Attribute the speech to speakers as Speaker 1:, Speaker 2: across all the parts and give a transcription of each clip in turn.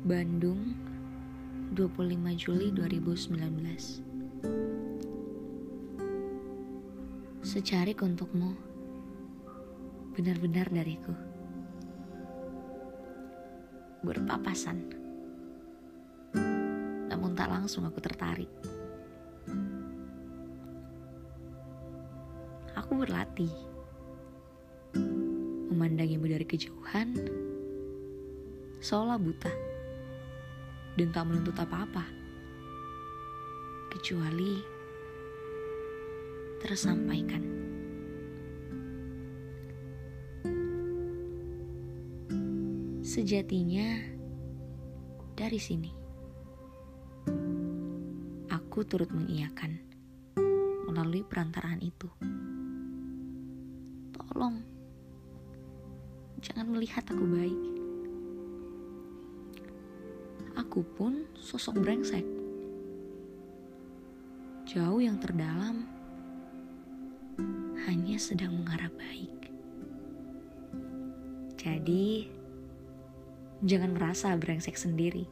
Speaker 1: Bandung 25 Juli 2019 Secarik untukmu Benar-benar dariku. Berpapasan. Namun tak langsung aku tertarik. Aku berlatih. Memandangimu dari kejauhan Seolah buta dan tak menuntut apa-apa, kecuali tersampaikan. Sejatinya, dari sini aku turut mengiyakan melalui perantaraan itu. Tolong, jangan melihat aku baik aku pun sosok brengsek. Jauh yang terdalam hanya sedang mengarah baik. Jadi, jangan merasa brengsek sendiri.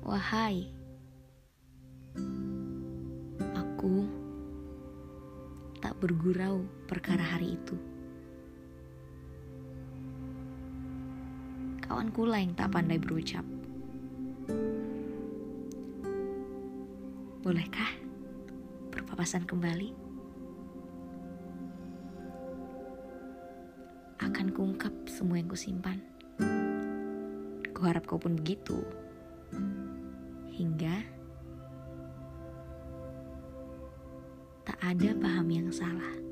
Speaker 1: Wahai, aku tak bergurau perkara hari itu. Kawan kula yang tak pandai berucap. Bolehkah berpapasan kembali? Akan kuungkap semua yang kusimpan. Kuharap kau pun begitu. Hingga tak ada paham yang salah.